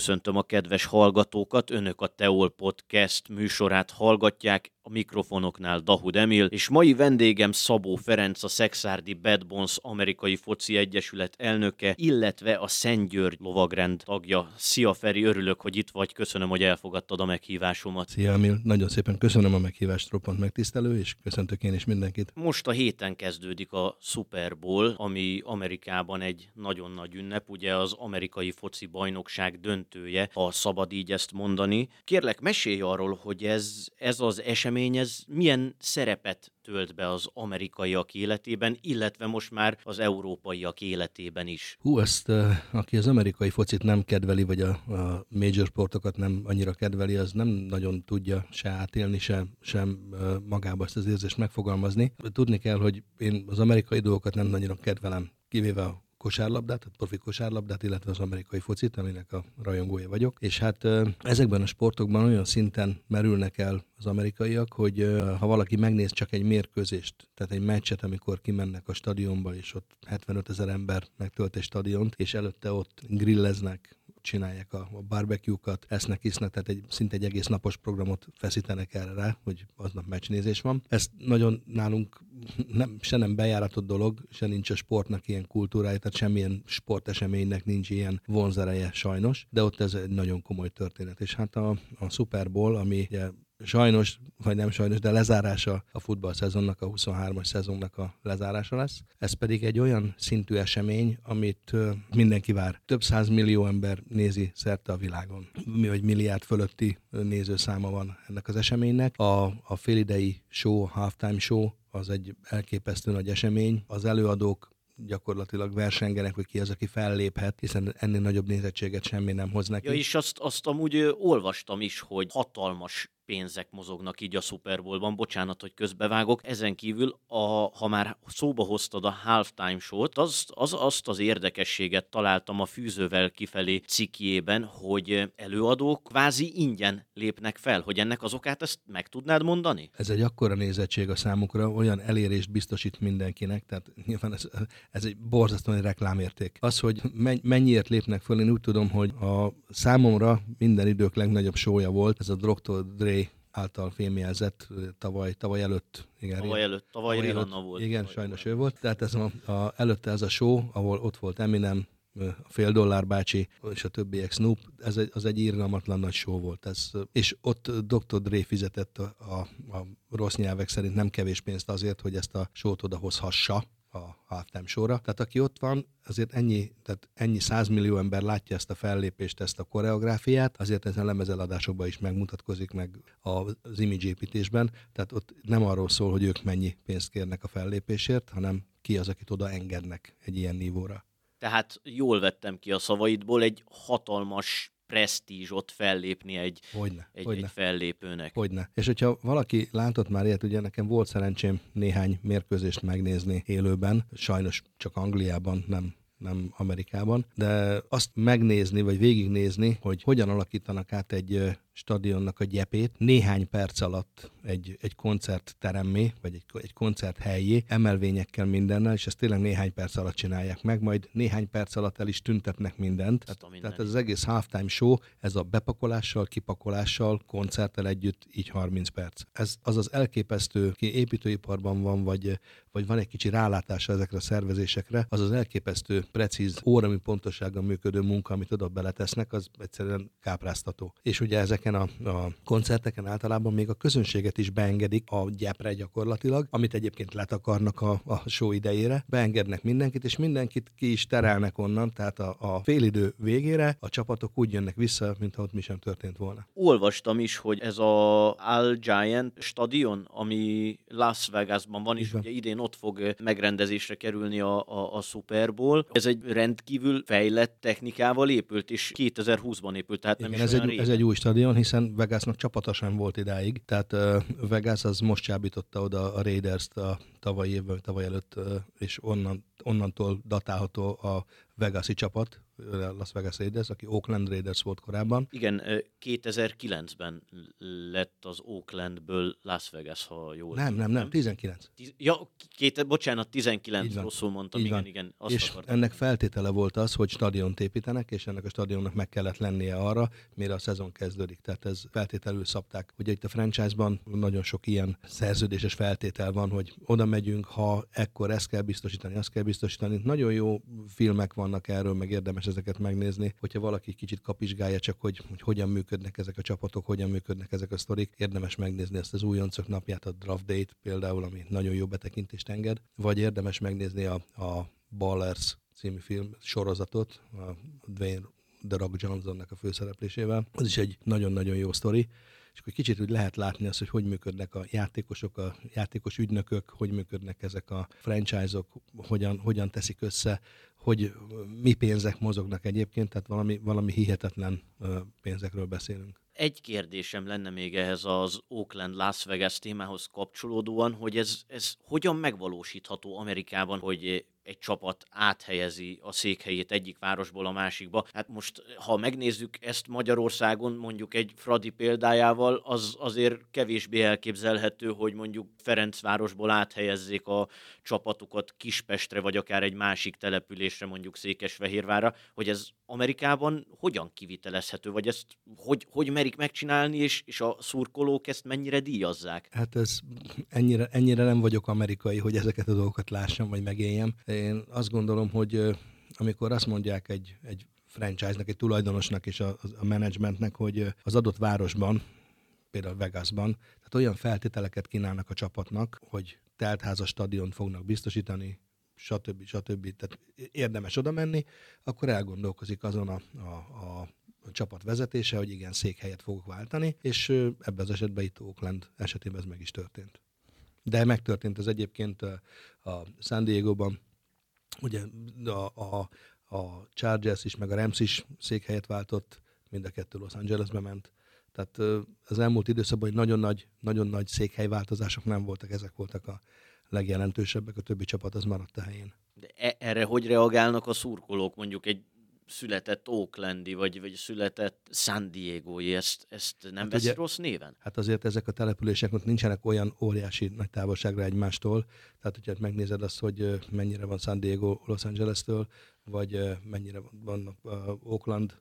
Köszöntöm a kedves hallgatókat, önök a Teol Podcast műsorát hallgatják, a mikrofonoknál Dahud Emil, és mai vendégem Szabó Ferenc, a Szexárdi Bad Bones Amerikai Foci Egyesület elnöke, illetve a Szent György lovagrend tagja. Szia Feri, örülök, hogy itt vagy, köszönöm, hogy elfogadtad a meghívásomat. Szia Emil, nagyon szépen köszönöm a meghívást, roppant megtisztelő, és köszöntök én is mindenkit. Most a héten kezdődik a Super Bowl, ami Amerikában egy nagyon nagy ünnep, ugye az amerikai foci bajnokság döntője, ha szabad így ezt mondani. Kérlek, mesélj arról, hogy ez, ez az esemény esemény, ez milyen szerepet tölt be az amerikaiak életében, illetve most már az európaiak életében is? Hú, ezt aki az amerikai focit nem kedveli, vagy a, a major sportokat nem annyira kedveli, az nem nagyon tudja se átélni, se, sem magába ezt az érzést megfogalmazni. Tudni kell, hogy én az amerikai dolgokat nem nagyon kedvelem, kivéve a kosárlabdát, a profi kosárlabdát, illetve az amerikai focit, aminek a rajongója vagyok. És hát ezekben a sportokban olyan szinten merülnek el az amerikaiak, hogy ha valaki megnéz csak egy mérkőzést, tehát egy meccset, amikor kimennek a stadionba, és ott 75 ezer ember megtölt egy stadiont, és előtte ott grilleznek, csinálják a, a barbecue-kat, esznek, isznek, tehát egy, szinte egy egész napos programot feszítenek erre rá, hogy aznap meccsnézés van. Ez nagyon nálunk nem, se nem bejáratott dolog, se nincs a sportnak ilyen kultúrája, tehát semmilyen sporteseménynek nincs ilyen vonzereje sajnos, de ott ez egy nagyon komoly történet. És hát a, a Super Bowl, ami ugye sajnos, vagy nem sajnos, de lezárása a futballszezonnak, a 23-as szezonnak a lezárása lesz. Ez pedig egy olyan szintű esemény, amit mindenki vár. Több száz millió ember nézi szerte a világon. Mi, hogy milliárd fölötti nézőszáma van ennek az eseménynek. A, a félidei show, a halftime show, az egy elképesztő nagy esemény. Az előadók gyakorlatilag versengenek, hogy ki az, aki felléphet, hiszen ennél nagyobb nézettséget semmi nem hoz neki. Ja, és azt, azt amúgy olvastam is, hogy hatalmas pénzek mozognak így a Super Bowl-ban. Bocsánat, hogy közbevágok. Ezen kívül, a, ha már szóba hoztad a halftime show-t, az, az, azt az érdekességet találtam a fűzővel kifelé cikjében, hogy előadók kvázi ingyen lépnek fel, hogy ennek az okát ezt meg tudnád mondani? Ez egy akkora nézettség a számukra, olyan elérést biztosít mindenkinek, tehát nyilván ez, ez egy borzasztóan reklámérték. Az, hogy mennyiért lépnek föl, én úgy tudom, hogy a számomra minden idők legnagyobb sója volt, ez a Dr. Dre által fémjelzett tavaly, tavaly előtt. Igen, tavaly előtt, tavaly, tavaly Rihanna volt. Igen, tavaly sajnos ő volt. Tehát ez a, a, előtte ez a show, ahol ott volt Eminem, a fél dollár bácsi és a többiek Snoop, ez egy, az egy írgalmatlan nagy show volt. Ez, és ott Dr. Dre fizetett a, a, a rossz nyelvek szerint nem kevés pénzt azért, hogy ezt a show-t odahozhassa a halftime sorra. Tehát aki ott van, azért ennyi, tehát ennyi százmillió ember látja ezt a fellépést, ezt a koreográfiát, azért ezen lemezeladásokban is megmutatkozik meg az image építésben. Tehát ott nem arról szól, hogy ők mennyi pénzt kérnek a fellépésért, hanem ki az, akit oda engednek egy ilyen nívóra. Tehát jól vettem ki a szavaidból, egy hatalmas presztízs ott fellépni egy, hogyne, egy, hogyne. egy fellépőnek. Hogyne. És hogyha valaki látott már ilyet, ugye nekem volt szerencsém néhány mérkőzést megnézni élőben, sajnos csak Angliában, nem nem Amerikában, de azt megnézni, vagy végignézni, hogy hogyan alakítanak át egy stadionnak a gyepét néhány perc alatt egy, egy koncertteremmé, vagy egy, egy koncert helyé, emelvényekkel mindennel, és ezt tényleg néhány perc alatt csinálják meg, majd néhány perc alatt el is tüntetnek mindent. Tehát, tehát ez az egész halftime show, ez a bepakolással, kipakolással, koncerttel együtt így 30 perc. Ez az az elképesztő, ki építőiparban van, vagy, vagy van egy kicsi rálátása ezekre a szervezésekre, az az elképesztő, precíz, órami pontosággal működő munka, amit oda beletesznek, az egyszerűen kápráztató. És ugye ezek ezeken a, a koncerteken általában még a közönséget is beengedik a gyepre gyakorlatilag, amit egyébként letakarnak a, a show idejére, beengednek mindenkit, és mindenkit ki is terelnek onnan, tehát a, a félidő végére a csapatok úgy jönnek vissza, mintha ott mi sem történt volna. Olvastam is, hogy ez a Al Giant stadion, ami Las Vegasban van, és ugye idén ott fog megrendezésre kerülni a, a, a Super Bowl. Ez egy rendkívül fejlett technikával épült, és 2020-ban épült, tehát nem Igen, is ez, egy, ez egy új stadion, hiszen Vegasnak csapata sem volt idáig, tehát Vegas az most csábította oda a Raiders-t a tavalyi évben, tavaly előtt, és onnan, onnantól datálható a Vegasi csapat, Las Vegas Raiders, aki Oakland Raiders volt korábban. Igen, 2009-ben lett az Oaklandből Las Vegas, ha jól Nem, nem, nem, 19. Tiz, ja, két, bocsánat, 19, rosszul mondtam, igen, igen. Azt és akartam. ennek feltétele volt az, hogy stadiont építenek, és ennek a stadionnak meg kellett lennie arra, mire a szezon kezdődik. Tehát ez feltételül szabták. Ugye itt a franchise-ban nagyon sok ilyen szerződéses feltétel van, hogy oda megyünk, ha ekkor ezt kell biztosítani, azt kell biztosítani. Nagyon jó filmek vannak erről, meg érdemes ezeket megnézni. Hogyha valaki kicsit kapizsgálja csak, hogy, hogy hogyan működnek ezek a csapatok, hogyan működnek ezek a sztorik, érdemes megnézni ezt az újoncok napját, a Draft Date például, ami nagyon jó betekintést enged, vagy érdemes megnézni a, a Ballers című film sorozatot, a Dwayne The Rock Johnsonnak a főszereplésével. Az is egy nagyon-nagyon jó sztori és akkor kicsit úgy lehet látni azt, hogy hogy működnek a játékosok, a játékos ügynökök, hogy működnek ezek a franchise-ok, hogyan, hogyan teszik össze, hogy mi pénzek mozognak egyébként, tehát valami, valami hihetetlen pénzekről beszélünk. Egy kérdésem lenne még ehhez az Oakland Las Vegas témához kapcsolódóan, hogy ez, ez hogyan megvalósítható Amerikában, hogy egy csapat áthelyezi a székhelyét egyik városból a másikba. Hát most, ha megnézzük ezt Magyarországon, mondjuk egy Fradi példájával, az azért kevésbé elképzelhető, hogy mondjuk Ferencvárosból áthelyezzék a csapatukat Kispestre, vagy akár egy másik településre, mondjuk Székesfehérvára, hogy ez Amerikában hogyan kivitelezhető, vagy ezt hogy, hogy merik megcsinálni, és, és a szurkolók ezt mennyire díjazzák? Hát ez ennyire, ennyire nem vagyok amerikai, hogy ezeket a dolgokat lássam, vagy megéljem. Én azt gondolom, hogy amikor azt mondják egy, egy franchise-nak, egy tulajdonosnak és a, a managementnek, hogy az adott városban, például Vegasban, tehát olyan feltételeket kínálnak a csapatnak, hogy teltházas stadiont fognak biztosítani, stb. stb. Tehát érdemes oda menni, akkor elgondolkozik azon a, a a csapat vezetése, hogy igen, székhelyet fogok váltani, és ebben az esetben itt Oakland esetében ez meg is történt. De megtörtént ez egyébként a San Diego-ban, ugye a, a, a Chargers is, meg a Rams is székhelyet váltott, mind a kettő Los Angelesbe ment. Tehát az elmúlt időszakban nagyon nagy, nagyon nagy székhelyváltozások nem voltak, ezek voltak a legjelentősebbek, a többi csapat az maradt a helyén. De e- erre hogy reagálnak a szurkolók? Mondjuk egy született Oaklandi, vagy, vagy született San diego ezt, ezt nem hát veszi ugye, rossz néven? Hát azért ezek a települések ott nincsenek olyan óriási nagy távolságra egymástól, tehát hogyha megnézed azt, hogy mennyire van San Diego Los Angeles-től, vagy mennyire van Oakland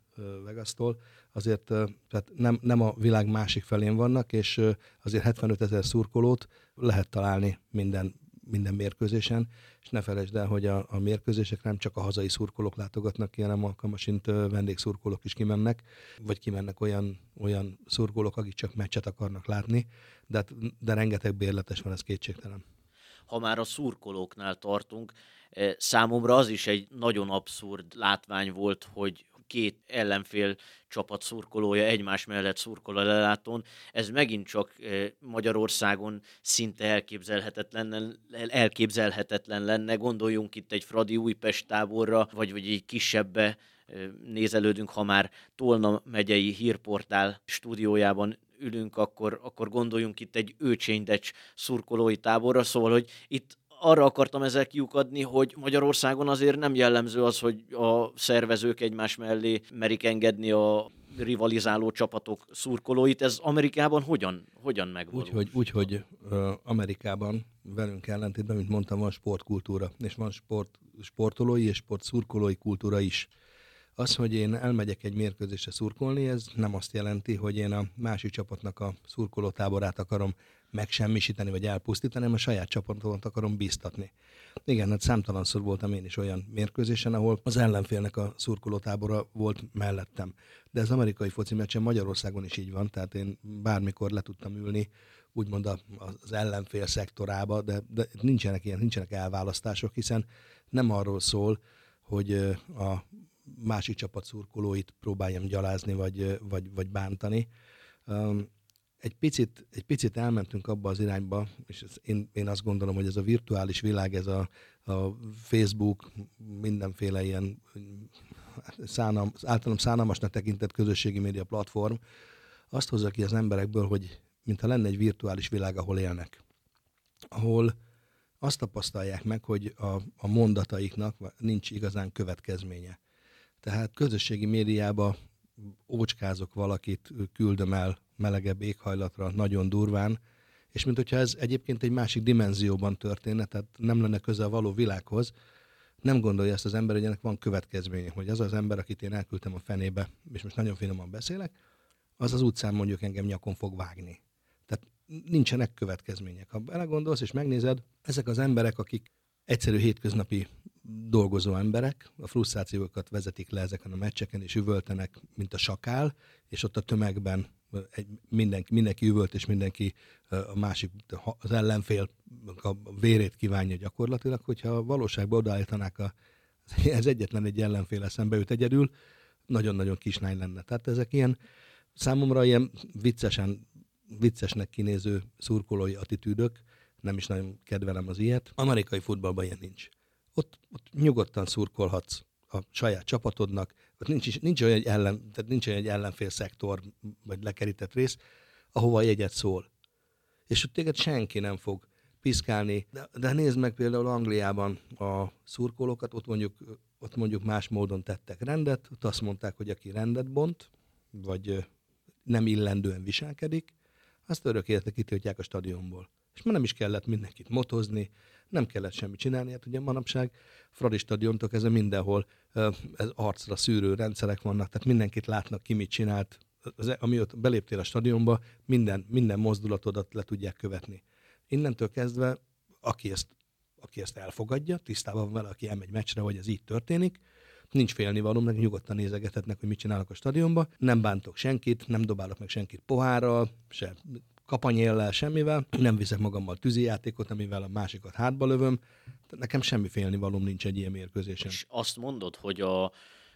Vegas-tól, azért tehát nem, nem a világ másik felén vannak, és azért 75 ezer szurkolót lehet találni minden minden mérkőzésen, és ne felejtsd el, hogy a, a mérkőzések nem csak a hazai szurkolók látogatnak ki, hanem alkalmasint vendégszurkolók is kimennek, vagy kimennek olyan, olyan szurkolók, akik csak meccset akarnak látni, de, de rengeteg bérletes van, ez kétségtelen. Ha már a szurkolóknál tartunk, számomra az is egy nagyon abszurd látvány volt, hogy két ellenfél csapat szurkolója egymás mellett szurkol a lelátón. Ez megint csak Magyarországon szinte elképzelhetetlen, elképzelhetetlen lenne. Gondoljunk itt egy Fradi Újpest táborra, vagy, vagy egy kisebbe eh, nézelődünk, ha már Tolna megyei hírportál stúdiójában ülünk, akkor, akkor gondoljunk itt egy őcsénydecs szurkolói táborra, szóval, hogy itt arra akartam ezzel kiukadni, hogy Magyarországon azért nem jellemző az, hogy a szervezők egymás mellé merik engedni a rivalizáló csapatok szurkolóit. Ez Amerikában hogyan, hogyan megvalósul? Úgyhogy úgy, hogy, Amerikában velünk ellentétben, mint mondtam, van sportkultúra, és van sport, sportolói és sportszurkolói kultúra is. Az, hogy én elmegyek egy mérkőzésre szurkolni, ez nem azt jelenti, hogy én a másik csapatnak a szurkolótáborát akarom megsemmisíteni vagy elpusztítani, hanem a saját csapatomat akarom bíztatni. Igen, hát számtalanszor voltam én is olyan mérkőzésen, ahol az ellenfélnek a szurkolótábora volt mellettem. De ez amerikai foci meccsen Magyarországon is így van, tehát én bármikor le tudtam ülni, úgymond az ellenfél szektorába, de, de nincsenek ilyen, nincsenek elválasztások, hiszen nem arról szól, hogy a másik csapat szurkolóit próbáljam gyalázni, vagy, vagy, vagy bántani egy picit, egy picit elmentünk abba az irányba, és ez, én, én azt gondolom, hogy ez a virtuális világ, ez a, a Facebook, mindenféle ilyen szánam, általam szánalmasnak tekintett közösségi média platform, azt hozza ki az emberekből, hogy mintha lenne egy virtuális világ, ahol élnek. Ahol azt tapasztalják meg, hogy a, a mondataiknak nincs igazán következménye. Tehát közösségi médiába ócskázok valakit, küldöm el melegebb éghajlatra, nagyon durván, és mint hogyha ez egyébként egy másik dimenzióban történne, tehát nem lenne közel a való világhoz, nem gondolja ezt az ember, hogy ennek van következménye, hogy az az ember, akit én elküldtem a fenébe, és most nagyon finoman beszélek, az az utcán mondjuk engem nyakon fog vágni. Tehát nincsenek következmények. Ha belegondolsz és megnézed, ezek az emberek, akik egyszerű hétköznapi dolgozó emberek, a frusztrációkat vezetik le ezeken a meccseken, és üvöltenek, mint a sakál, és ott a tömegben egy, mindenki, mindenki üvölt, és mindenki a másik, az ellenfél a vérét kívánja gyakorlatilag, hogyha valóságban odaállítanák a, ez egyetlen egy ellenfél eszembe őt egyedül, nagyon-nagyon kisnány lenne. Tehát ezek ilyen számomra ilyen viccesen, viccesnek kinéző szurkolói attitűdök, nem is nagyon kedvelem az ilyet. Amerikai futballban ilyen nincs. Ott, ott nyugodtan szurkolhatsz a saját csapatodnak, ott nincs, nincs, olyan ellen, tehát nincs olyan egy ellenfél szektor, vagy lekerített rész, ahova jegyet szól. És ott téged senki nem fog piszkálni. De, de nézd meg például Angliában a szurkolókat, ott mondjuk, ott mondjuk más módon tettek rendet, ott azt mondták, hogy aki rendet bont, vagy nem illendően viselkedik, azt örök életek kitiltják a stadionból. És már nem is kellett mindenkit motozni, nem kellett semmit csinálni. Hát ugye manapság Fradi stadiontok ez mindenhol ez arcra szűrő rendszerek vannak, tehát mindenkit látnak ki mit csinált, az, ami ott beléptél a stadionba, minden, minden mozdulatodat le tudják követni. Innentől kezdve, aki ezt, aki ezt elfogadja, tisztában van vele, aki elmegy meccsre, hogy ez így történik, nincs félnivalóm, meg nyugodtan nézegethetnek, hogy mit csinálok a stadionba. Nem bántok senkit, nem dobálok meg senkit pohárral, se kapanyéllel, semmivel, nem viszek magammal tűzijátékot, amivel a másikat hátba lövöm. Tehát nekem semmi félnivalóm nincs egy ilyen mérkőzésen. És azt mondod, hogy a,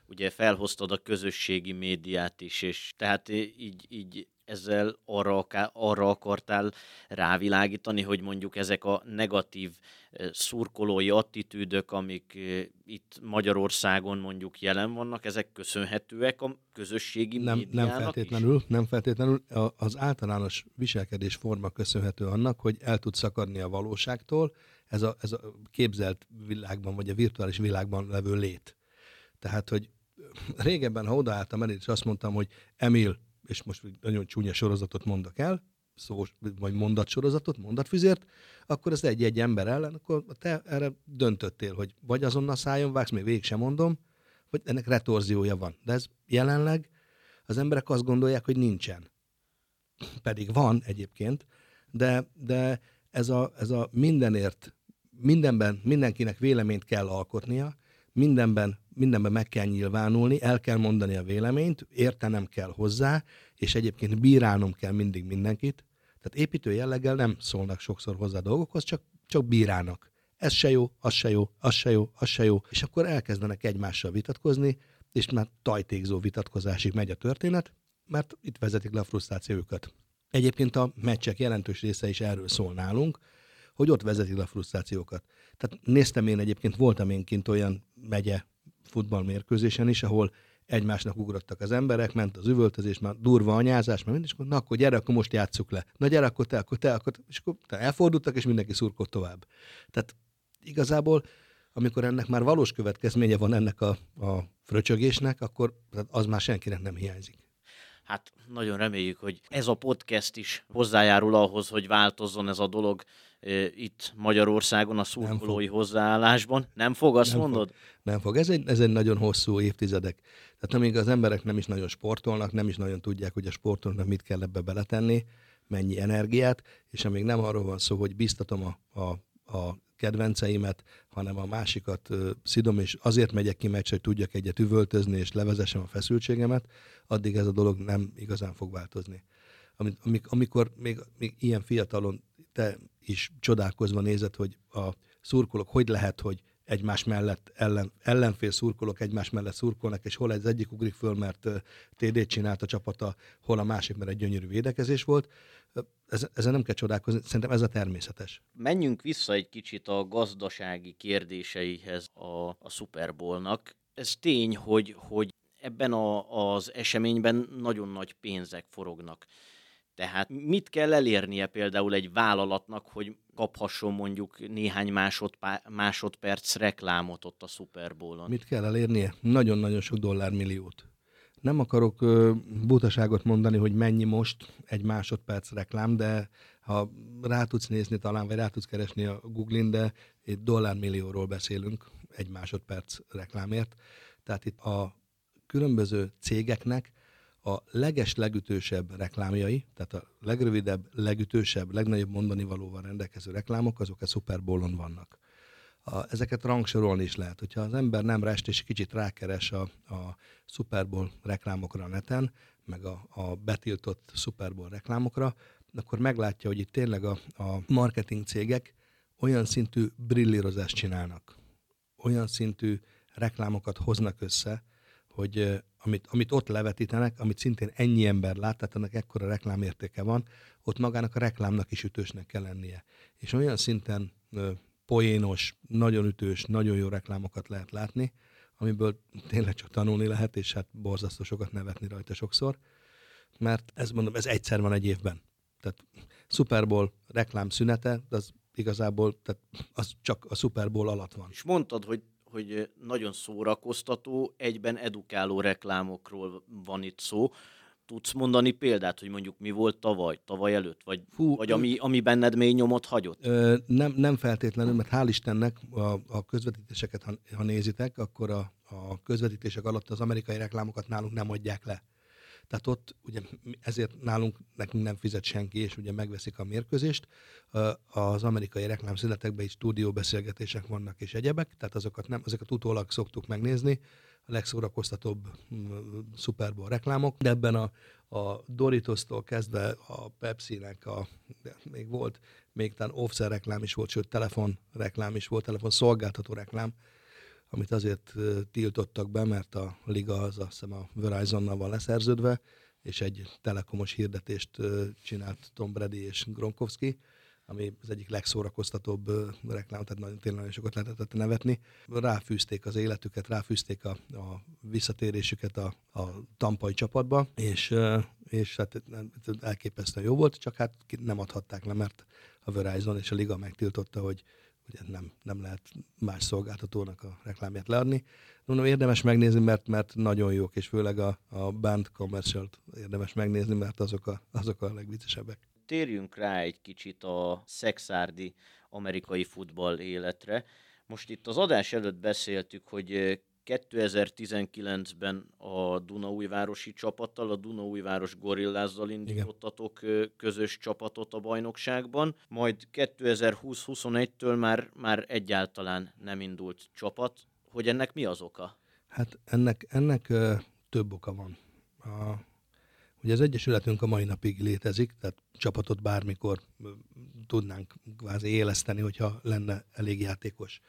ugye felhoztad a közösségi médiát is, és tehát így, így ezzel arra, arra akartál rávilágítani, hogy mondjuk ezek a negatív eh, szurkolói attitűdök, amik eh, itt Magyarországon mondjuk jelen vannak, ezek köszönhetőek a közösségi nem, Nem feltétlenül, is? nem feltétlenül. Az általános viselkedés forma köszönhető annak, hogy el tud szakadni a valóságtól, ez a, ez a képzelt világban, vagy a virtuális világban levő lét. Tehát, hogy régebben, ha odaálltam el, és azt mondtam, hogy Emil, és most nagyon csúnya sorozatot mondok el, szó, vagy mondatsorozatot, mondatfüzért, akkor ez egy-egy ember ellen, akkor te erre döntöttél, hogy vagy azonnal szájon vágsz, még végig sem mondom, vagy ennek retorziója van. De ez jelenleg az emberek azt gondolják, hogy nincsen. Pedig van egyébként, de, de ez a, ez a mindenért, mindenben mindenkinek véleményt kell alkotnia, mindenben, mindenben meg kell nyilvánulni, el kell mondani a véleményt, értenem kell hozzá, és egyébként bírálnom kell mindig mindenkit. Tehát építő jelleggel nem szólnak sokszor hozzá dolgokhoz, csak, csak bírálnak. Ez se jó, az se jó, az se jó, az se jó. És akkor elkezdenek egymással vitatkozni, és már tajtékzó vitatkozásig megy a történet, mert itt vezetik le a frusztrációjukat. Egyébként a meccsek jelentős része is erről szól nálunk, hogy ott vezetik le a frusztrációkat. Tehát néztem én egyébként, voltam én kint olyan megye futballmérkőzésen is, ahol egymásnak ugrottak az emberek, ment az üvöltözés, már durva anyázás, mert mindig, na akkor gyere, akkor most játsszuk le. Na gyere, akkor te, akkor te, akkor, és akkor te elfordultak, és mindenki szurkolt tovább. Tehát igazából, amikor ennek már valós következménye van ennek a, a fröcsögésnek, akkor az már senkinek nem hiányzik. Hát nagyon reméljük, hogy ez a podcast is hozzájárul ahhoz, hogy változzon ez a dolog itt Magyarországon a szurkolói hozzáállásban. Nem fog, azt nem mondod? Fog. Nem fog. Ez egy, ez egy nagyon hosszú évtizedek. Tehát amíg az emberek nem is nagyon sportolnak, nem is nagyon tudják, hogy a sportolnak mit kell ebbe beletenni, mennyi energiát, és amíg nem arról van szó, hogy biztatom a, a, a kedvenceimet, hanem a másikat uh, szidom, és azért megyek ki meccs, hogy tudjak egyet üvöltözni, és levezessem a feszültségemet, addig ez a dolog nem igazán fog változni. Amikor még, még ilyen fiatalon te is csodálkozva nézed, hogy a szurkolók hogy lehet, hogy egymás mellett ellen, ellenfél szurkolók egymás mellett szurkolnak, és hol az egyik ugrik föl, mert TD-t csinált a csapata, hol a másik, mert egy gyönyörű védekezés volt. Ez, ezen nem kell csodálkozni, szerintem ez a természetes. Menjünk vissza egy kicsit a gazdasági kérdéseihez a, a Super Bowl-nak. Ez tény, hogy, hogy ebben a, az eseményben nagyon nagy pénzek forognak Tehát mit kell elérnie például egy vállalatnak, hogy kaphasson mondjuk néhány másodpá- másodperc reklámot ott a Super Bowl-on? Mit kell elérnie? Nagyon-nagyon sok dollármilliót. Nem akarok ö, butaságot mondani, hogy mennyi most egy másodperc reklám, de ha rá tudsz nézni talán, vagy rá tudsz keresni a Google-in, de egy dollármillióról beszélünk egy másodperc reklámért. Tehát itt a különböző cégeknek a leges legütősebb reklámjai, tehát a legrövidebb, legütősebb, legnagyobb mondani valóval rendelkező reklámok, azok a Super Bowl-on vannak. A, ezeket rangsorolni is lehet. Hogyha az ember nem rest és kicsit rákeres a, a Super Bowl reklámokra a neten, meg a, a betiltott Super Bowl reklámokra, akkor meglátja, hogy itt tényleg a, a marketing cégek olyan szintű brillírozást csinálnak, olyan szintű reklámokat hoznak össze, hogy amit, amit ott levetítenek, amit szintén ennyi ember lát, tehát ennek ekkora reklámértéke van, ott magának a reklámnak is ütősnek kell lennie. És olyan szinten ö, poénos, nagyon ütős, nagyon jó reklámokat lehet látni, amiből tényleg csak tanulni lehet, és hát borzasztó sokat nevetni rajta sokszor, mert ez mondom, ez egyszer van egy évben. Tehát Super Bowl reklám szünete, az igazából tehát az csak a Super Bowl alatt van. És mondtad, hogy hogy nagyon szórakoztató, egyben edukáló reklámokról van itt szó. Tudsz mondani példát, hogy mondjuk mi volt tavaly, tavaly előtt, vagy, Fú, vagy ami, ami benned mély nyomot hagyott? Ö, nem, nem feltétlenül, mert hál' Istennek a, a közvetítéseket, ha, ha nézitek, akkor a, a közvetítések alatt az amerikai reklámokat nálunk nem adják le. Tehát ott ugye ezért nálunk nekünk nem fizet senki, és ugye megveszik a mérkőzést. Az amerikai reklámszünetekben is stúdióbeszélgetések vannak és egyebek, tehát azokat, nem, azokat utólag szoktuk megnézni, a legszórakoztatóbb mm, Super Bowl reklámok, de ebben a, a Doritos-tól kezdve a Pepsi-nek, a, még volt, még talán offszer reklám is volt, sőt telefon reklám is volt, telefon szolgáltató reklám, amit azért tiltottak be, mert a liga az azt hiszem a Verizonnal van leszerződve, és egy telekomos hirdetést csinált Tom Brady és Gronkowski, ami az egyik legszórakoztatóbb reklám, tehát nagyon, tényleg nagyon sokat lehetett nevetni. Ráfűzték az életüket, ráfűzték a, a visszatérésüket a, a tampai csapatba, és, és hát elképesztően jó volt, csak hát nem adhatták le, mert a Verizon és a Liga megtiltotta, hogy ugye nem, nem lehet más szolgáltatónak a reklámját leadni. Mondom, érdemes megnézni, mert, mert nagyon jók, és főleg a, a band commercial érdemes megnézni, mert azok a, azok a legviccesebbek. Térjünk rá egy kicsit a szexárdi amerikai futball életre. Most itt az adás előtt beszéltük, hogy 2019-ben a Dunaújvárosi csapattal, a Dunaújváros Gorillázzal indítottatok Igen. közös csapatot a bajnokságban, majd 2020-21-től már, már egyáltalán nem indult csapat. Hogy ennek mi az oka? Hát ennek, ennek ö, több oka van. A, ugye az Egyesületünk a mai napig létezik, tehát csapatot bármikor tudnánk kvázi éleszteni, hogyha lenne elég játékos.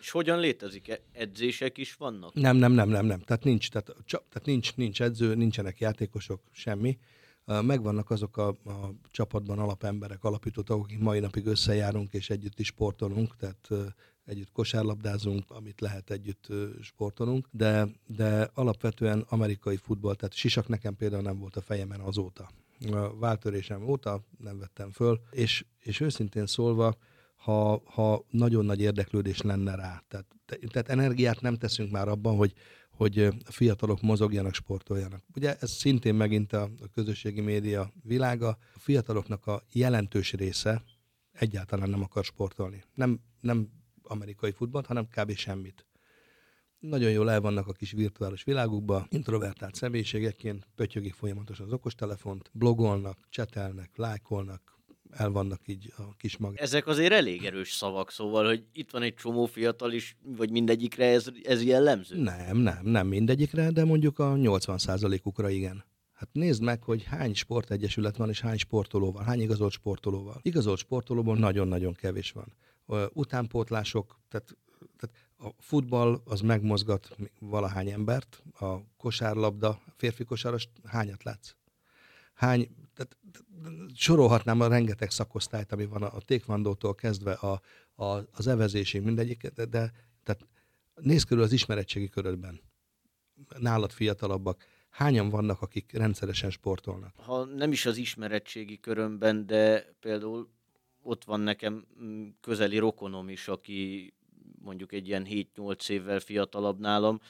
És hogyan létezik? -e? Edzések is vannak? Nem, nem, nem, nem, nem. Tehát nincs, tehát, csak, tehát nincs, nincs edző, nincsenek játékosok, semmi. Megvannak azok a, a csapatban alapemberek, alapítók, akik mai napig összejárunk és együtt is sportolunk, tehát együtt kosárlabdázunk, amit lehet együtt sportolunk, de, de alapvetően amerikai futball, tehát sisak nekem például nem volt a fejemen azóta. A váltörésem óta nem vettem föl, és, és őszintén szólva, ha, ha nagyon nagy érdeklődés lenne rá. Tehát, tehát energiát nem teszünk már abban, hogy, hogy fiatalok mozogjanak, sportoljanak. Ugye ez szintén megint a, a közösségi média világa. A fiataloknak a jelentős része egyáltalán nem akar sportolni. Nem, nem amerikai futballt, hanem kb. semmit. Nagyon jól el vannak a kis virtuális világukba, introvertált személyiségekként, pötyögik folyamatosan az okostelefont, blogolnak, csetelnek, lájkolnak, el vannak így a kis mag. Ezek azért elég erős szavak, szóval, hogy itt van egy csomó fiatal is, vagy mindegyikre ez, ez jellemző? Nem, nem, nem mindegyikre, de mondjuk a 80%-ukra igen. Hát nézd meg, hogy hány sportegyesület van, és hány sportoló van, hány igazolt sportoló van. Igazolt sportolóból nagyon-nagyon kevés van. Utánpótlások, tehát, tehát a futball az megmozgat valahány embert, a kosárlabda, a férfi kosáros hányat látsz? Hány tehát sorolhatnám a rengeteg szakosztályt, ami van a, a tékvandótól kezdve a, a, az evezésig, mindegyik, de, de tehát nézd körül az ismeretségi körödben. Nálad fiatalabbak, hányan vannak, akik rendszeresen sportolnak? Ha nem is az ismeretségi körömben, de például ott van nekem mm, közeli rokonom is, aki mondjuk egy ilyen 7-8 évvel fiatalabb nálam,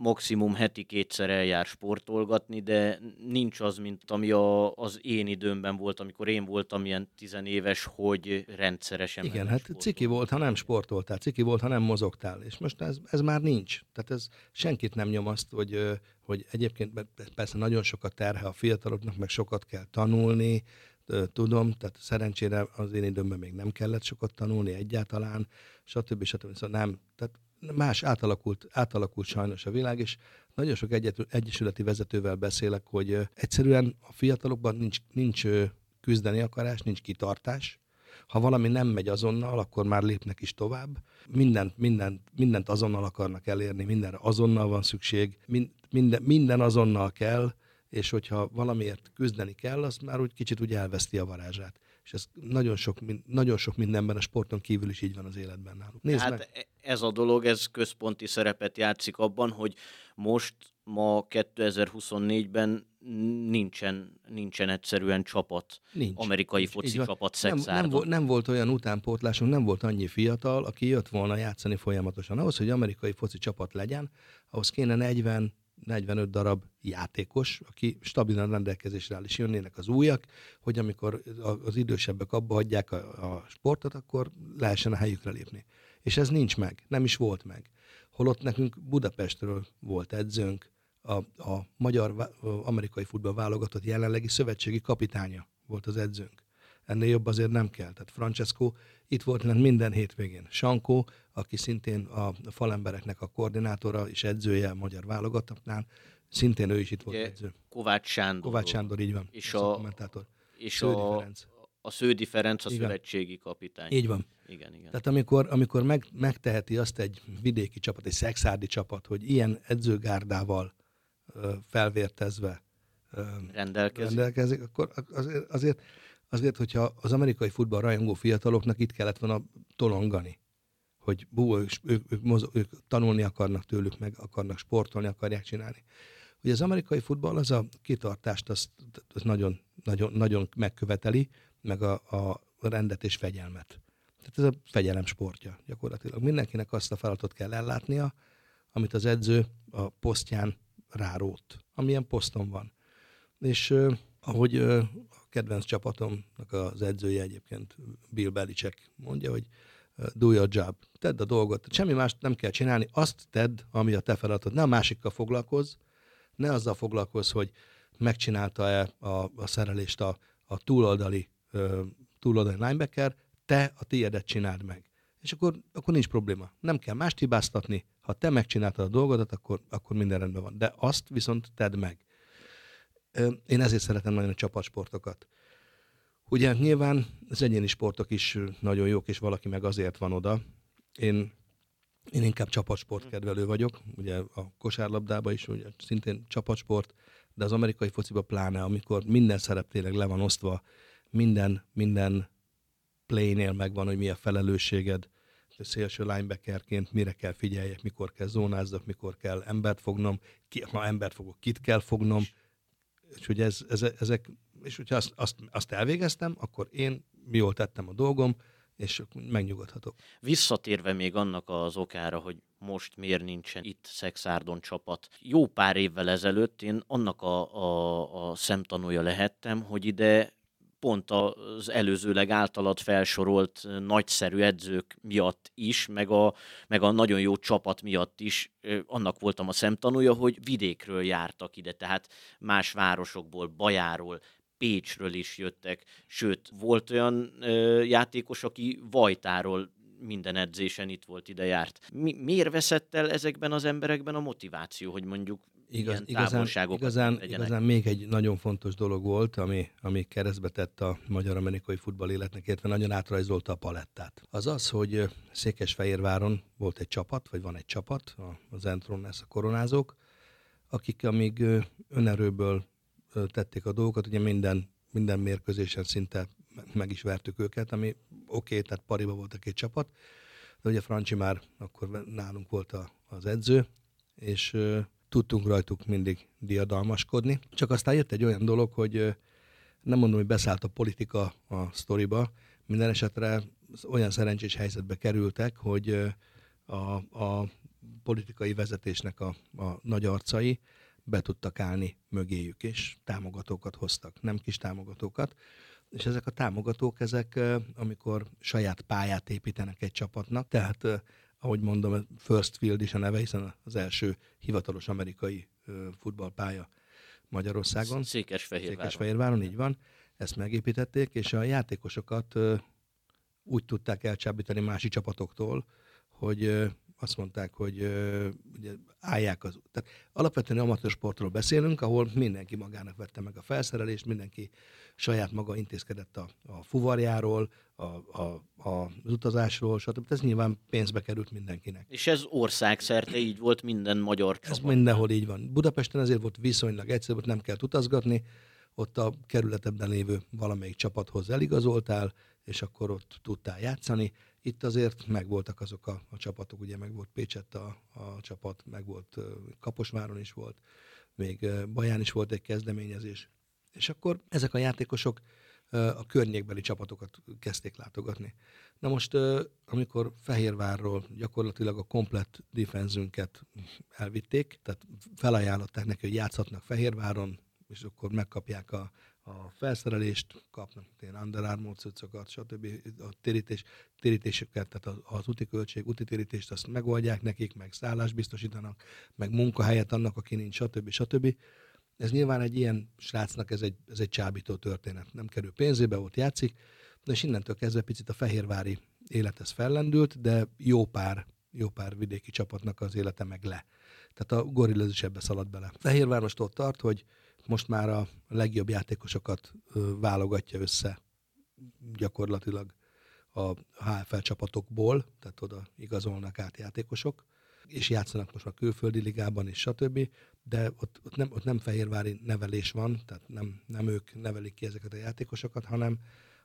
maximum heti kétszer eljár sportolgatni, de nincs az, mint ami a, az én időmben volt, amikor én voltam ilyen tizenéves, hogy rendszeresen Igen, hát sportolni. ciki volt, ha nem sportoltál, ciki volt, ha nem mozogtál, és most ez, ez már nincs. Tehát ez senkit nem nyom azt, hogy, hogy egyébként persze nagyon sokat terhe a fiataloknak, meg sokat kell tanulni, tudom, tehát szerencsére az én időmben még nem kellett sokat tanulni egyáltalán, stb. stb. Szóval nem, tehát más átalakult, átalakult sajnos a világ, és nagyon sok egyet, egyesületi vezetővel beszélek, hogy egyszerűen a fiatalokban nincs, nincs küzdeni akarás, nincs kitartás, ha valami nem megy azonnal, akkor már lépnek is tovább. Mindent, mindent, mindent azonnal akarnak elérni, mindenre azonnal van szükség, minden, minden azonnal kell, és hogyha valamiért küzdeni kell, az már úgy kicsit úgy elveszti a varázsát. És ez nagyon sok, nagyon sok mindenben a sporton kívül is így van az életben náluk. Nézd hát meg. Ez a dolog, ez központi szerepet játszik abban, hogy most ma 2024-ben nincsen, nincsen egyszerűen csapat, Nincs. amerikai Nincs. foci csapat nem, nem, volt, nem volt olyan utánpótlásunk, nem volt annyi fiatal, aki jött volna játszani folyamatosan. Ahhoz, hogy amerikai foci csapat legyen, ahhoz kéne 40 45 darab játékos, aki stabilan rendelkezésre áll, és jönnének az újak, hogy amikor az idősebbek abba hagyják a, a sportot, akkor lehessen a helyükre lépni. És ez nincs meg, nem is volt meg. Holott nekünk Budapestről volt edzőnk, a, a magyar amerikai futball válogatott jelenlegi szövetségi kapitánya volt az edzőnk. Ennél jobb azért nem kell. Tehát Francesco itt volt lent minden hétvégén. Sankó, aki szintén a falembereknek a koordinátora és edzője a magyar válogatottnál, szintén ő is itt volt Ugye, edző. Kovács Sándor. Kovács Sándor, így van. És a, a kommentátor. És Sződi a, Ferenc. A Sződi Ferenc a igen. szövetségi kapitány. Így van. Igen, igen. Tehát amikor, amikor meg, megteheti azt egy vidéki csapat, egy szexárdi csapat, hogy ilyen edzőgárdával ö, felvértezve ö, rendelkezik. rendelkezik, akkor azért, azért azért, hogyha az amerikai futball rajongó fiataloknak itt kellett volna tolongani, hogy bú, ők, ők, ők, mozog, ők tanulni akarnak tőlük, meg akarnak sportolni, akarják csinálni. Hogy az amerikai futball az a kitartást, azt, azt nagyon, nagyon, nagyon megköveteli, meg a, a rendet és fegyelmet. Tehát ez a fegyelem sportja gyakorlatilag. Mindenkinek azt a feladatot kell ellátnia, amit az edző a posztján rárót, amilyen poszton van. És ahogy a kedvenc csapatomnak az edzője egyébként Bill Belichick mondja, hogy do your job, tedd a dolgot, semmi mást nem kell csinálni, azt tedd, ami a te feladatod, ne a másikkal foglalkozz, ne azzal foglalkozz, hogy megcsinálta-e a, a szerelést a, a túloldali, uh, túloldali linebacker, te a tiédet csináld meg. És akkor, akkor nincs probléma. Nem kell mást hibáztatni, ha te megcsináltad a dolgodat, akkor, akkor minden rendben van. De azt viszont tedd meg. Én ezért szeretem nagyon a csapatsportokat. Ugye nyilván az egyéni sportok is nagyon jók, és valaki meg azért van oda. Én, én inkább csapatsportkedvelő vagyok, ugye a kosárlabdában is ugye szintén csapatsport, de az amerikai fociba pláne, amikor minden szerep tényleg le van osztva, minden, minden playnél megvan, hogy mi a felelősséged, szélső linebackerként mire kell figyeljek, mikor kell zónázzak, mikor kell embert fognom, ki, ha embert fogok, kit kell fognom, és hogy ez, ez, ezek, és hogyha azt, azt, azt elvégeztem, akkor én jól tettem a dolgom, és megnyugodhatok. Visszatérve még annak az okára, hogy most miért nincsen itt Szexárdon csapat. Jó pár évvel ezelőtt én annak a, a, a szemtanúja lehettem, hogy ide pont az előzőleg általad felsorolt nagyszerű edzők miatt is, meg a, meg a nagyon jó csapat miatt is annak voltam a szemtanúja, hogy vidékről jártak ide, tehát más városokból, Bajáról, Pécsről is jöttek, sőt, volt olyan ö, játékos, aki Vajtáról minden edzésen itt volt, ide járt. Mi, miért veszett el ezekben az emberekben a motiváció, hogy mondjuk Igaz, igazán, igazán, igazán még egy nagyon fontos dolog volt, ami, ami keresztbe tett a magyar-amerikai futball életnek, illetve nagyon átrajzolta a palettát. Az az, hogy Székesfehérváron volt egy csapat, vagy van egy csapat, az Entronnes, a koronázók, akik amíg önerőből tették a dolgokat, ugye minden, minden mérkőzésen szinte meg is vertük őket, ami oké, okay, tehát pariba volt a két csapat, de ugye Francsi már akkor nálunk volt a, az edző, és tudtunk rajtuk mindig diadalmaskodni. Csak aztán jött egy olyan dolog, hogy nem mondom, hogy beszállt a politika a sztoriba, minden esetre olyan szerencsés helyzetbe kerültek, hogy a, a politikai vezetésnek a, a nagy arcai be tudtak állni mögéjük, és támogatókat hoztak, nem kis támogatókat. És ezek a támogatók, ezek, amikor saját pályát építenek egy csapatnak, tehát ahogy mondom, First Field is a neve, hiszen az első hivatalos amerikai futballpálya Magyarországon. Székesfehérváron. Székesfehérváron, így van. Ezt megépítették, és a játékosokat úgy tudták elcsábítani másik csapatoktól, hogy azt mondták, hogy ugye, állják az... Tehát alapvetően amatőr sportról beszélünk, ahol mindenki magának vette meg a felszerelést, mindenki saját maga intézkedett a, a fuvarjáról, a, a, a, az utazásról, stb. Ez nyilván pénzbe került mindenkinek. És ez országszerte így volt minden magyar csapat. Ez mindenhol így van. Budapesten ezért volt viszonylag egyszerű, ott nem kell utazgatni, ott a kerületebben lévő valamelyik csapathoz eligazoltál, és akkor ott tudtál játszani. Itt azért megvoltak azok a, a csapatok, ugye meg volt Pécsett a, a csapat, meg volt Kaposváron is volt, még Baján is volt egy kezdeményezés. És akkor ezek a játékosok a környékbeli csapatokat kezdték látogatni. Na most, amikor Fehérvárról gyakorlatilag a komplett defenzünket elvitték, tehát felajánlották neki, hogy játszhatnak Fehérváron, és akkor megkapják a, a felszerelést, kapnak ilyen Under Armour cuccokat, stb. A térítés, térítésüket, tehát az úti költség, úti térítést azt megoldják nekik, meg szállást biztosítanak, meg munkahelyet annak, aki nincs, stb. stb. Ez nyilván egy ilyen srácnak ez egy, ez egy csábító történet. Nem kerül pénzébe, ott játszik, de és innentől kezdve picit a fehérvári élet ez fellendült, de jó pár, jó pár vidéki csapatnak az élete meg le. Tehát a gorillaz is ebbe szaladt bele. Fehérvárostól tart, hogy most már a legjobb játékosokat válogatja össze gyakorlatilag a HFL csapatokból, tehát oda igazolnak át játékosok, és játszanak most a külföldi ligában és stb. De ott, ott, nem, ott nem fehérvári nevelés van, tehát nem, nem ők nevelik ki ezeket a játékosokat, hanem,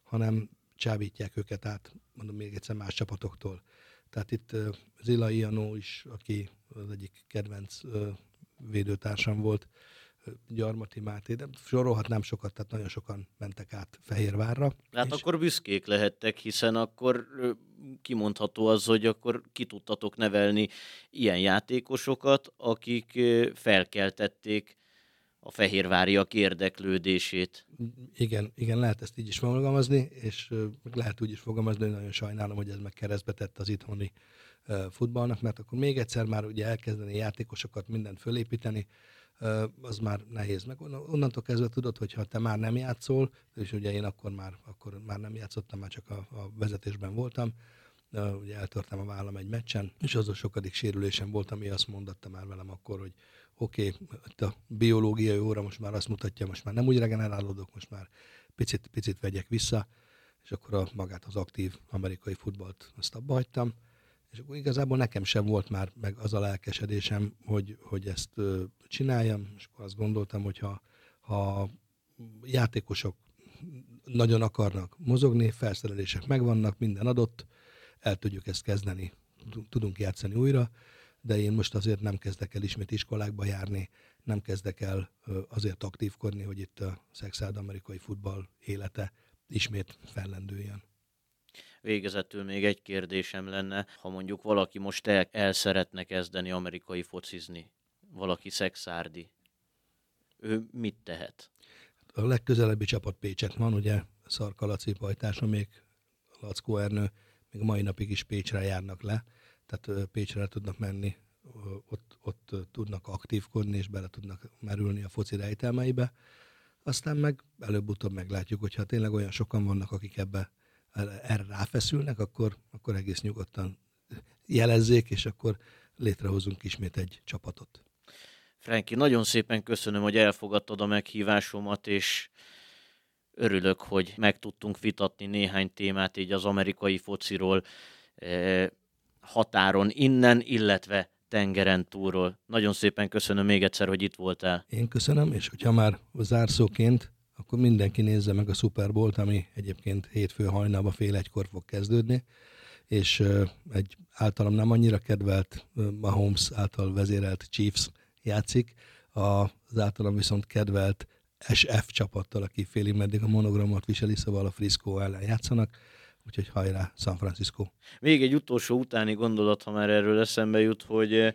hanem csábítják őket át, mondom még egyszer, más csapatoktól. Tehát itt Zila Ianó is, aki az egyik kedvenc védőtársam volt, Gyarmati Máté, de sorolhatnám sokat, tehát nagyon sokan mentek át Fehérvárra. Hát és... akkor büszkék lehettek, hiszen akkor kimondható az, hogy akkor ki tudtatok nevelni ilyen játékosokat, akik felkeltették a fehérváriak érdeklődését. Igen, igen, lehet ezt így is fogalmazni, és lehet úgy is fogalmazni, hogy nagyon sajnálom, hogy ez meg keresztbe tett az itthoni futballnak, mert akkor még egyszer már ugye elkezdeni játékosokat mindent fölépíteni, az már nehéz. Meg onnantól kezdve tudod, hogy ha te már nem játszol, és ugye én akkor már, akkor már nem játszottam, már csak a, a vezetésben voltam, ugye eltörtem a vállam egy meccsen, és az a sokadik sérülésem volt, ami azt mondatta már velem akkor, hogy oké, okay, a biológiai óra most már azt mutatja, most már nem úgy regenerálódok, most már picit, picit vegyek vissza, és akkor a, magát az aktív amerikai futballt azt abba hagytam, és akkor igazából nekem sem volt már meg az a lelkesedésem, hogy, hogy ezt csináljam, és akkor azt gondoltam, hogy ha, ha játékosok nagyon akarnak mozogni, felszerelések megvannak, minden adott, el tudjuk ezt kezdeni, tudunk játszani újra, de én most azért nem kezdek el ismét iskolákba járni, nem kezdek el azért aktívkodni, hogy itt a szexáld amerikai futball élete ismét fellendüljön. Végezetül még egy kérdésem lenne, ha mondjuk valaki most el, el szeretne kezdeni amerikai focizni, valaki szexárdi, ő mit tehet? A legközelebbi csapat Pécset van, ugye Szarka Laci pajtása, még Lackó Ernő, még mai napig is Pécsre járnak le, tehát Pécsre tudnak menni, ott, ott tudnak aktívkodni, és bele tudnak merülni a foci rejtelmeibe. Aztán meg előbb-utóbb meglátjuk, hogyha tényleg olyan sokan vannak, akik ebbe erre ráfeszülnek, akkor, akkor egész nyugodtan jelezzék, és akkor létrehozunk ismét egy csapatot. Franki, nagyon szépen köszönöm, hogy elfogadtad a meghívásomat, és örülök, hogy meg tudtunk vitatni néhány témát így az amerikai fociról eh, határon innen, illetve tengeren túlról. Nagyon szépen köszönöm még egyszer, hogy itt voltál. Én köszönöm, és hogyha már zárszóként akkor mindenki nézze meg a Super Bowl-t, ami egyébként hétfő hajnalban fél egykor fog kezdődni, és egy általam nem annyira kedvelt Mahomes által vezérelt Chiefs játszik, az általam viszont kedvelt SF csapattal, aki félig meddig a monogramot viseli, szóval a Frisco ellen játszanak, úgyhogy hajrá San Francisco. Még egy utolsó utáni gondolat, ha már erről eszembe jut, hogy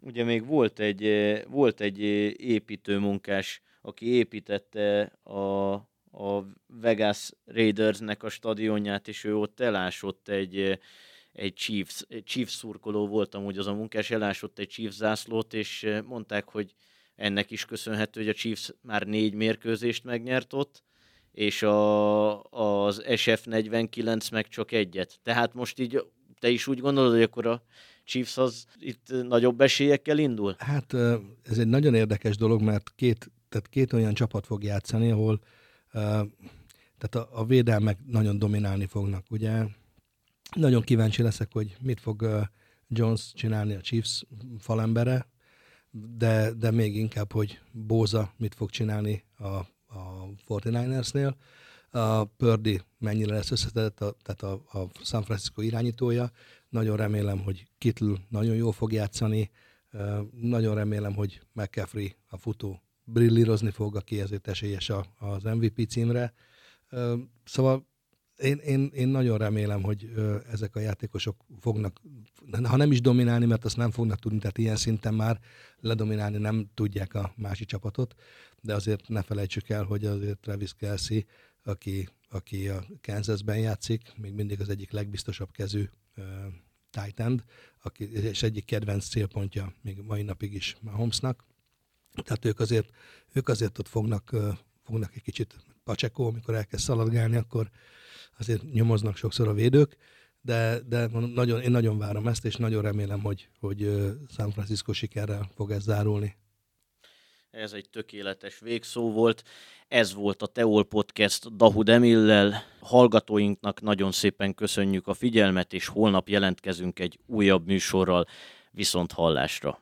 ugye még volt egy, volt egy építőmunkás, aki építette a, a Vegas Raidersnek a stadionját, és ő ott elásott egy, egy Chiefs, Chiefs szurkoló volt amúgy az a munkás, elásott egy Chiefs zászlót, és mondták, hogy ennek is köszönhető, hogy a Chiefs már négy mérkőzést megnyert ott, és a, az SF49 meg csak egyet. Tehát most így te is úgy gondolod, hogy akkor a Chiefs az itt nagyobb esélyekkel indul? Hát ez egy nagyon érdekes dolog, mert két, tehát két olyan csapat fog játszani, ahol tehát a, a védelmek nagyon dominálni fognak. Ugye nagyon kíváncsi leszek, hogy mit fog Jones csinálni a Chiefs falembere, de, de még inkább, hogy Bóza mit fog csinálni a, a 49ersnél. A Pördi mennyire lesz összetett, a, tehát a, a San Francisco irányítója. Nagyon remélem, hogy Kittle nagyon jól fog játszani. Nagyon remélem, hogy McCaffrey, a futó, brillírozni fog, aki ezért esélyes az MVP címre. Szóval én, én, én nagyon remélem, hogy ezek a játékosok fognak, ha nem is dominálni, mert azt nem fognak tudni, tehát ilyen szinten már ledominálni nem tudják a másik csapatot, de azért ne felejtsük el, hogy azért Travis Kelsey, aki, aki a Kansasben játszik, még mindig az egyik legbiztosabb kezű uh, tight end, aki, és egyik kedvenc célpontja még mai napig is Mahomesnak. Tehát ők azért, ők azért ott fognak, fognak egy kicsit pacsekó, amikor elkezd szaladgálni, akkor azért nyomoznak sokszor a védők, de, de nagyon, én nagyon várom ezt, és nagyon remélem, hogy, hogy San Francisco sikerrel fog ez zárulni. Ez egy tökéletes végszó volt. Ez volt a Teol Podcast Dahud Emillel. Hallgatóinknak nagyon szépen köszönjük a figyelmet, és holnap jelentkezünk egy újabb műsorral. Viszont hallásra!